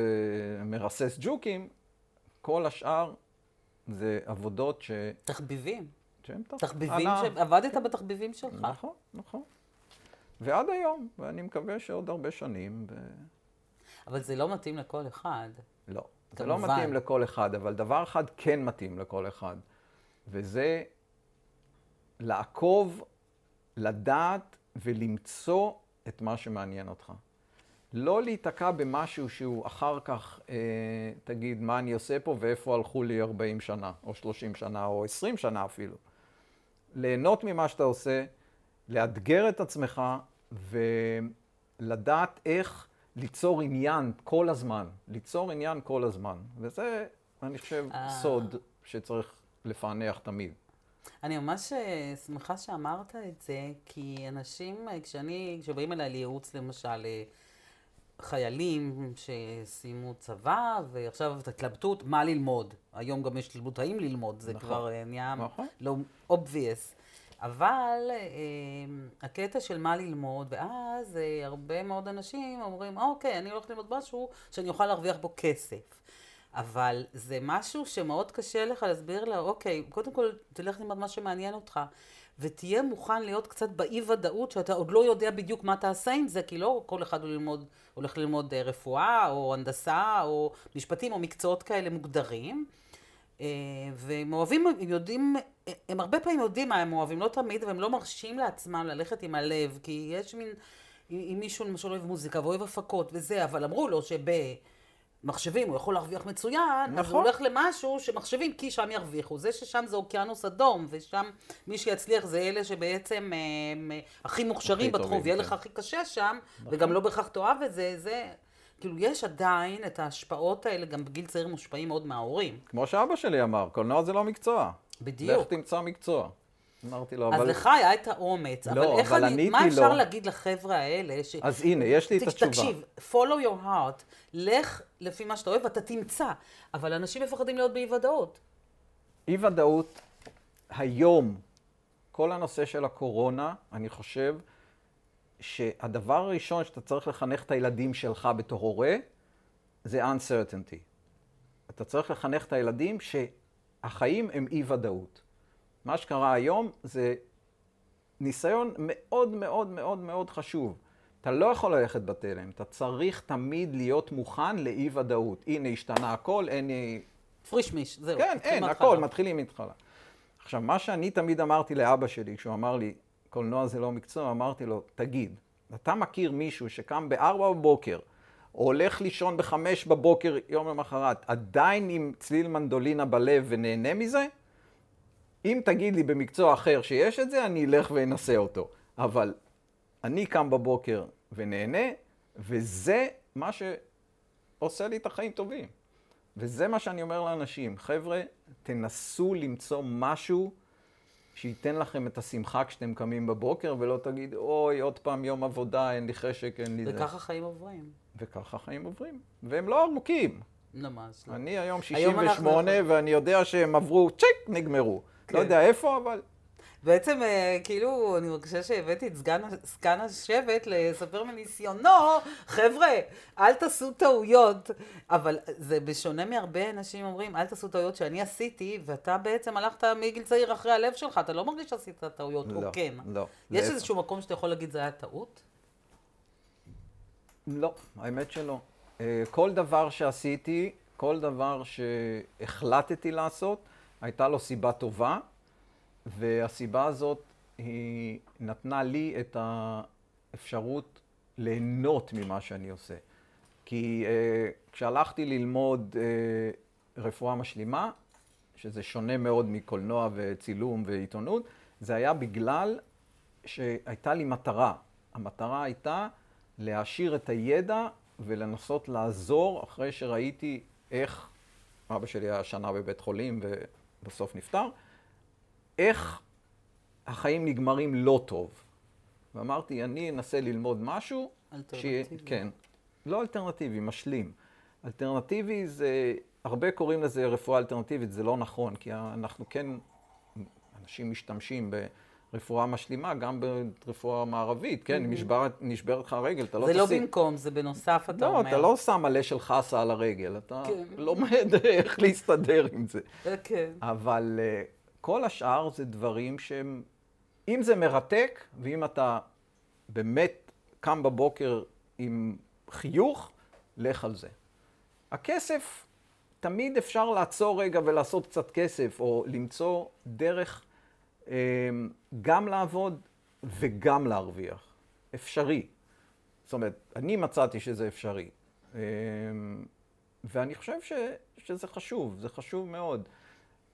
מרסס ג'וקים, כל השאר זה עבודות ש... תחביבים. שהן תח- תחביבים, הנאה. ש- עבדת בתחביבים שלך. נכון, נכון. ועד היום, ואני מקווה שעוד הרבה שנים, ו... אבל זה לא מתאים לכל אחד. לא. זה לא כמובן. מתאים לכל אחד, אבל דבר אחד כן מתאים לכל אחד, וזה לעקוב, לדעת ולמצוא את מה שמעניין אותך. לא להיתקע במשהו שהוא אחר כך, אה, תגיד, מה אני עושה פה ואיפה הלכו לי 40 שנה, או 30 שנה, או 20 שנה אפילו. ליהנות ממה שאתה עושה, לאתגר את עצמך ולדעת איך ליצור עניין כל הזמן. ליצור עניין כל הזמן. וזה, אני חושב, אה. סוד שצריך לפענח תמיד. אני ממש אה, שמחה שאמרת את זה, כי אנשים, אה, כשאני, כשבאים אליי לייעוץ למשל, אה, חיילים שסיימו צבא, ועכשיו את התלבטות, מה ללמוד. היום גם יש תלבטות האם ללמוד, זה נכון. כבר נהיה נכון. לא obvious. אבל אה, הקטע של מה ללמוד, ואז אה, הרבה מאוד אנשים אומרים, אוקיי, אני הולך ללמוד משהו שאני אוכל להרוויח בו כסף. אבל זה משהו שמאוד קשה לך להסביר לה, אוקיי, קודם כל תלך ללמוד מה שמעניין אותך, ותהיה מוכן להיות קצת באי-ודאות שאתה עוד לא יודע בדיוק מה תעשה עם זה, כי לא כל אחד הוא ללמוד, הולך ללמוד אה, רפואה, או הנדסה, או משפטים, או מקצועות כאלה מוגדרים. אה, והם אוהבים, הם יודעים, הם הרבה פעמים יודעים מה הם אוהבים, לא תמיד, והם לא מרשים לעצמם ללכת עם הלב, כי יש מין, אם מישהו למשל אוהב מוזיקה ואוהב הפקות וזה, אבל אמרו לו שבמחשבים הוא יכול להרוויח מצוין, אז הוא נכון. הולך למשהו שמחשבים, כי שם ירוויחו. זה ששם זה אוקיינוס אדום, ושם מי שיצליח זה אלה שבעצם הם, אה, הכי מוכשרים הכי בתחום, ויהיה כן. לך הכי קשה שם, וגם לא בהכרח תאהב את זה, זה... כאילו, יש עדיין את ההשפעות האלה, גם בגיל צעיר מושפעים מאוד מההורים. כמו שאבא שלי אמר, קולנוע זה לא מקצוע. בדיוק. לך תמצא מקצוע. אמרתי לו, אז אבל... לך היה את האומץ, לא, אבל איך אבל אני, מה אפשר לו. להגיד לחבר'ה האלה, ש... אז הנה, יש לי את תק- התשובה. תקשיב, follow your heart, לך לפי מה שאתה אוהב ואתה תמצא, אבל אנשים מפחדים להיות באי ודאות. אי ודאות, היום, כל הנושא של הקורונה, אני חושב שהדבר הראשון שאתה צריך לחנך את הילדים שלך בתור הורה, זה uncertainty. אתה צריך לחנך את הילדים שהחיים הם אי ודאות. מה שקרה היום זה ניסיון מאוד מאוד מאוד מאוד חשוב. אתה לא יכול ללכת בתלם, אתה צריך תמיד להיות מוכן לאי ודאות. הנה, השתנה הכל, אין... פריש מיש, זהו. כן, אין. הכל, מתחילים מההתחלה. עכשיו, מה שאני תמיד אמרתי לאבא שלי, כשהוא אמר לי, קולנוע זה לא מקצוע, אמרתי לו, תגיד, אתה מכיר מישהו שקם בארבע בבוקר, או הולך לישון בחמש בבוקר יום למחרת, עדיין עם צליל מנדולינה בלב ונהנה מזה? אם תגיד לי במקצוע אחר שיש את זה, אני אלך ואנסה אותו. אבל אני קם בבוקר ונהנה, וזה מה שעושה לי את החיים טובים. וזה מה שאני אומר לאנשים, חבר'ה, תנסו למצוא משהו שייתן לכם את השמחה כשאתם קמים בבוקר, ולא תגיד, אוי, עוד פעם יום עבודה, אין לי חשק, אין לי זה. וככה חיים עוברים. וככה חיים עוברים. והם לא ארוכים. ממש לא. אני היום היום אנחנו 68, יכולים- ואני יודע שהם עברו, צ'ק, נגמרו. כן. לא יודע איפה, אבל... בעצם, אה, כאילו, אני מרגישה שהבאתי את סגן, סגן השבט לספר מניסיונו, חבר'ה, אל תעשו טעויות. אבל זה בשונה מהרבה אנשים אומרים, אל תעשו טעויות שאני עשיתי, ואתה בעצם הלכת מגיל צעיר אחרי הלב שלך, אתה לא מרגיש שעשית טעויות, או לא, כן. לא. יש להפך. איזשהו מקום שאתה יכול להגיד, זה היה טעות? לא, האמת שלא. אה, כל דבר שעשיתי, כל דבר שהחלטתי לעשות, הייתה לו סיבה טובה, והסיבה הזאת היא נתנה לי את האפשרות ליהנות ממה שאני עושה. כי אה, כשהלכתי ללמוד אה, רפואה משלימה, שזה שונה מאוד מקולנוע וצילום ועיתונות, זה היה בגלל שהייתה לי מטרה. המטרה הייתה להעשיר את הידע ולנסות לעזור אחרי שראיתי איך, אבא שלי היה שנה בבית חולים ובסוף נפטר, איך החיים נגמרים לא טוב. ואמרתי, אני אנסה ללמוד משהו, אלטרנטיבי. כן, לא אלטרנטיבי, משלים. אלטרנטיבי זה, הרבה קוראים לזה רפואה אלטרנטיבית, זה לא נכון, כי אנחנו כן, אנשים משתמשים ברפואה משלימה, גם ברפואה מערבית, כן, אם נשבר, נשבר לך הרגל, אתה לא זה לא תשים... במקום, זה בנוסף, אתה לא, אומר. אתה לא שם מלא של חסה על הרגל, אתה כן. לומד איך להסתדר עם זה. כן. אבל אה, כל השאר זה דברים שהם, אם זה מרתק, ואם אתה באמת קם בבוקר עם חיוך, לך על זה. הכסף תמיד אפשר לעצור רגע ולעשות קצת כסף, או למצוא דרך אה, גם לעבוד וגם להרוויח. אפשרי. זאת אומרת, אני מצאתי שזה אפשרי. אה, ואני חושב ש, שזה חשוב, זה חשוב מאוד.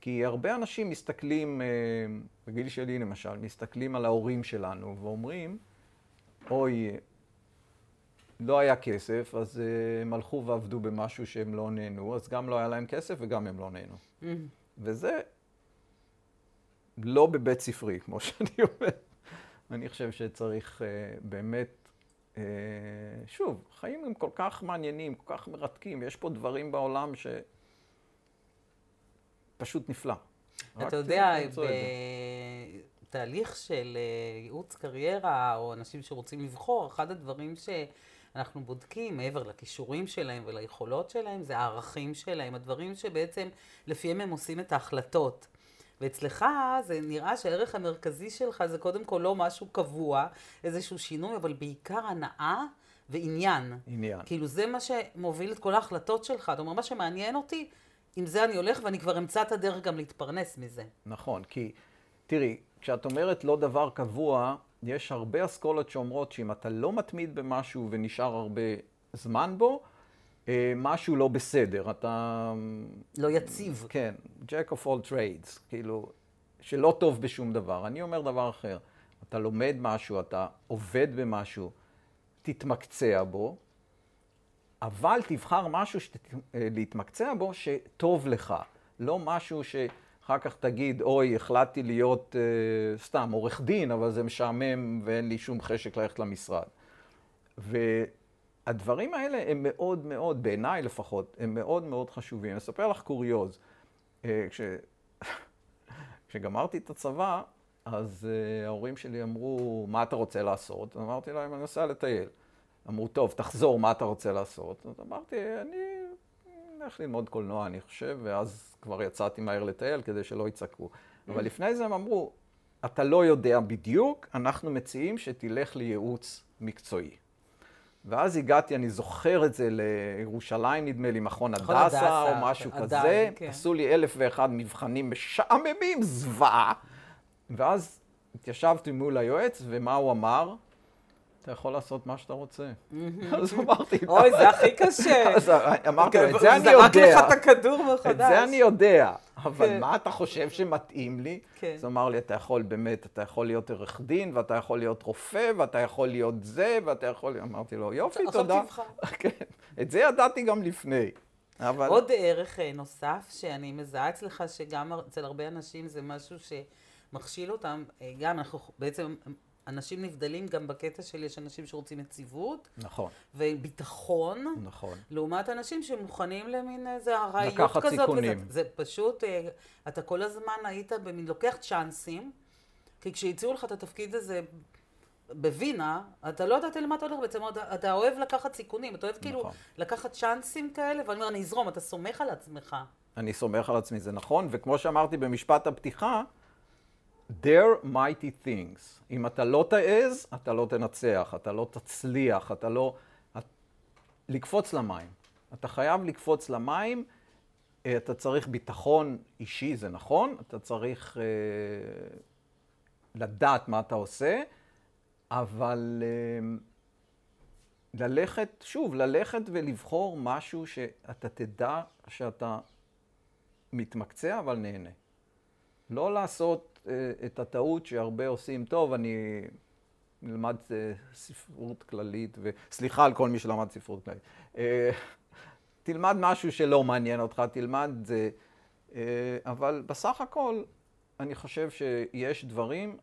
כי הרבה אנשים מסתכלים, אה, בגיל שלי למשל, מסתכלים על ההורים שלנו ואומרים, אוי, לא היה כסף, אז אה, הם הלכו ועבדו במשהו שהם לא נהנו, אז גם לא היה להם כסף וגם הם לא נהנו. Mm. וזה לא בבית ספרי, כמו שאני אומר. אני חושב שצריך uh, באמת, uh, שוב, חיים הם כל כך מעניינים, כל כך מרתקים, יש פה דברים בעולם שפשוט נפלא. אתה יודע, בתהליך של ייעוץ קריירה, או אנשים שרוצים לבחור, אחד הדברים ש... אנחנו בודקים מעבר לכישורים שלהם וליכולות שלהם, זה הערכים שלהם, הדברים שבעצם לפיהם הם עושים את ההחלטות. ואצלך זה נראה שהערך המרכזי שלך זה קודם כל לא משהו קבוע, איזשהו שינוי, אבל בעיקר הנאה ועניין. עניין. כאילו זה מה שמוביל את כל ההחלטות שלך. אתה אומר, מה שמעניין אותי, עם זה אני הולך ואני כבר אמצא את הדרך גם להתפרנס מזה. נכון, כי תראי, כשאת אומרת לא דבר קבוע, יש הרבה אסכולות שאומרות שאם אתה לא מתמיד במשהו ונשאר הרבה זמן בו, אה, משהו לא בסדר, אתה... לא יציב. כן, Jack of all trades, כאילו, שלא טוב בשום דבר. אני אומר דבר אחר, אתה לומד משהו, אתה עובד במשהו, תתמקצע בו, אבל תבחר משהו שת... אה, להתמקצע בו שטוב לך, לא משהו ש... אחר כך תגיד, אוי, החלטתי להיות אה, סתם עורך דין, אבל זה משעמם ואין לי שום חשק ללכת למשרד. והדברים האלה הם מאוד מאוד, בעיניי לפחות, הם מאוד מאוד חשובים. אני אספר לך קוריוז. אה, כש... כשגמרתי את הצבא, אז uh, ההורים שלי אמרו, מה אתה רוצה לעשות? אמרתי להם, אני נוסע לטייל. אמרו, טוב, תחזור, מה אתה רוצה לעשות? אז אמרתי, אני אלך ללמוד קולנוע, אני חושב, ואז כבר יצאתי מהר לטייל כדי שלא יצעקו. אבל לפני זה הם אמרו, אתה לא יודע בדיוק, אנחנו מציעים שתלך לייעוץ מקצועי. ואז הגעתי, אני זוכר את זה לירושלים, נדמה לי, מכון הדסה, או משהו כזה. כן. עשו לי אלף ואחד מבחנים משעממים, זוועה. ואז התיישבתי מול היועץ, ומה הוא אמר? אתה יכול לעשות מה שאתה רוצה. אז אמרתי. אוי, זה הכי קשה. אז אמרתי לו, את זה אני יודע. זרק לך את הכדור מחדש. את זה אני יודע. אבל כן. מה אתה חושב שמתאים לי? כן. אז אמר לי, אתה יכול באמת, אתה יכול להיות עורך דין, ואתה יכול להיות רופא, ואתה יכול להיות זה, ואתה יכול... אמרתי לו, יופי, תודה. עכשיו תבחר. כן. את זה ידעתי גם לפני. אבל... עוד ערך אה, נוסף שאני מזהה אצלך, שגם אצל הרבה אנשים זה משהו שמכשיל אותם, אה, גם אנחנו בעצם אנשים נבדלים גם בקטע של יש אנשים שרוצים יציבות. נכון. וביטחון. נכון. לעומת אנשים שמוכנים למין איזה ארעיות כזאת. לקחת סיכונים. וזה, זה פשוט, אה, אתה כל הזמן היית במין לוקח צ'אנסים, כי כשהציעו לך את התפקיד הזה בווינה, אתה לא ידעת למה אתה הולך בעצם, אתה, אתה אוהב לקחת סיכונים, אתה אוהב כאילו נכון. כאילו לקחת צ'אנסים כאלה, ואני אומר, אני אזרום, אתה סומך על עצמך. אני סומך על עצמי, זה נכון, וכמו שאמרתי במשפט הפתיחה, There mighty things. אם אתה לא תעז, אתה לא תנצח, אתה לא תצליח, אתה לא... את... לקפוץ למים. אתה חייב לקפוץ למים, אה, אתה צריך ביטחון אישי, זה נכון, אתה צריך אה, לדעת מה אתה עושה, אבל אה, ללכת, שוב, ללכת ולבחור משהו שאתה תדע שאתה מתמקצע אבל נהנה. לא לעשות את הטעות שהרבה עושים, טוב, אני נלמד אה, ספרות כללית, וסליחה על כל מי שלמד ספרות כללית. אה, תלמד משהו שלא מעניין אותך, תלמד זה, אבל בסך הכל, אני חושב שיש דברים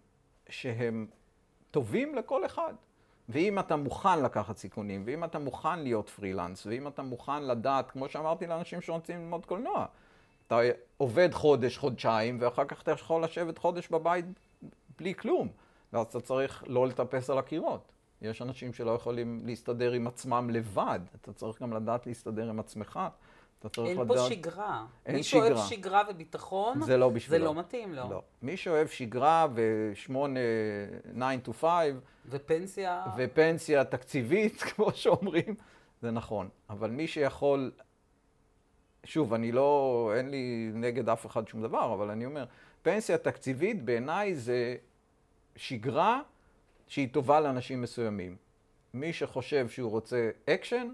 שהם טובים לכל אחד. ואם אתה מוכן לקחת סיכונים, ואם אתה מוכן להיות פרילנס, ואם אתה מוכן לדעת, כמו שאמרתי לאנשים שרוצים ללמוד קולנוע, אתה עובד חודש, חודשיים, ואחר כך אתה יכול לשבת חודש בבית בלי כלום. ואז אתה צריך לא לטפס על הקירות. יש אנשים שלא יכולים להסתדר עם עצמם לבד. אתה צריך גם לדעת להסתדר עם עצמך. אתה צריך אין לדעת... פה שגרה. אין מי שגרה. מי שאוהב שגרה וביטחון, זה לא בשבילו. זה לא מתאים לו. לא. מי שאוהב שגרה ושמונה, 9 to 5... ופנסיה... ופנסיה תקציבית, כמו שאומרים, זה נכון. אבל מי שיכול שוב, אני לא, אין לי נגד אף אחד שום דבר, אבל אני אומר, פנסיה תקציבית בעיניי זה שגרה שהיא טובה לאנשים מסוימים. מי שחושב שהוא רוצה אקשן,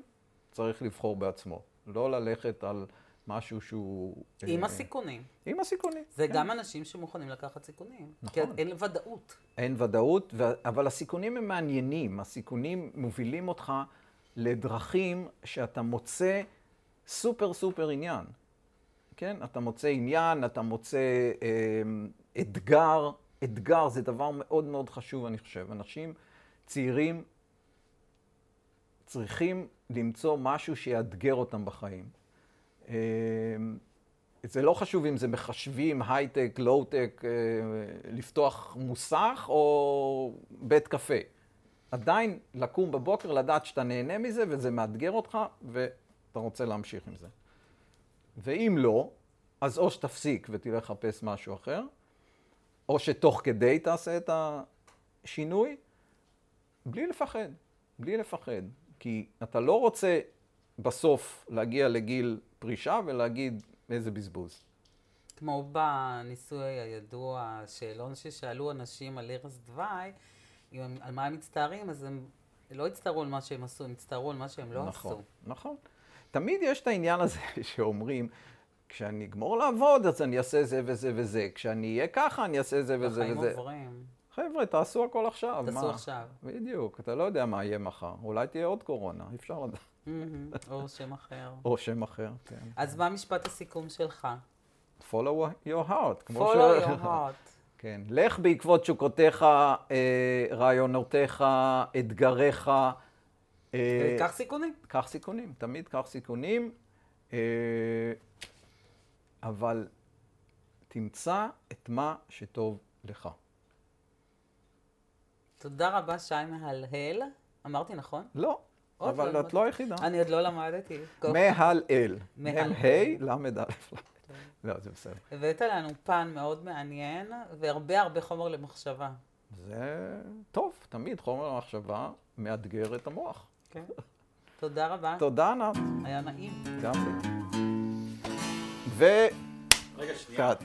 צריך לבחור בעצמו. לא ללכת על משהו שהוא... עם אה, הסיכונים. עם הסיכונים. זה כן. גם אנשים שמוכנים לקחת סיכונים. כי נכון. אין ודאות. אין ודאות, ו- אבל הסיכונים הם מעניינים. הסיכונים מובילים אותך לדרכים שאתה מוצא סופר סופר עניין. כן? אתה מוצא עניין, אתה מוצא אה, אתגר. אתגר זה דבר מאוד מאוד חשוב, אני חושב. אנשים צעירים צריכים למצוא משהו שיאתגר אותם בחיים. אה, זה לא חשוב אם זה מחשבים, הייטק, לואו-טק, אה, לפתוח מוסך או בית קפה. עדיין לקום בבוקר, לדעת שאתה נהנה מזה וזה מאתגר אותך ואתה רוצה להמשיך עם זה. ואם לא, אז או שתפסיק ותלך לחפש משהו אחר, או שתוך כדי תעשה את השינוי, בלי לפחד, בלי לפחד. כי אתה לא רוצה בסוף להגיע לגיל פרישה ולהגיד איזה בזבוז. כמו בניסוי הידוע, השאלון ששאלו אנשים על ערש דווי, על מה הם מצטערים, אז הם לא הצטערו על מה שהם עשו, הם הצטערו על מה שהם לא נכון, עשו. נכון. תמיד יש את העניין הזה שאומרים, כשאני אגמור לעבוד, אז אני אעשה זה וזה וזה. כשאני אהיה ככה, אני אעשה זה וזה החיים וזה. עוברים. חבר'ה, תעשו הכל עכשיו. תעשו מה? עכשיו. בדיוק, אתה לא יודע מה יהיה מחר. אולי תהיה עוד קורונה, אי אפשר לדעת. או שם אחר. או שם אחר, כן. אז מה משפט הסיכום שלך? follow your heart. follow your heart. כן. לך בעקבות תשוקותיך, אה, רעיונותיך, אתגריך. אה, קח סיכונים. קח סיכונים, תמיד קח סיכונים, אה, אבל תמצא את מה שטוב לך. תודה רבה, שי מהלהל. אמרתי נכון? לא, עוד אבל את לא היחידה. אני עוד לא למדתי. טוב. מהלאל. מהלאל. מ"ה ל"א. לא, זה בסדר. הבאת לנו פן מאוד מעניין, והרבה הרבה חומר למחשבה. זה טוב, תמיד חומר המחשבה מאתגר את המוח. כן. תודה רבה. תודה, ענת. היה נעים. גם לי. ו... רגע, שנייה. קאט.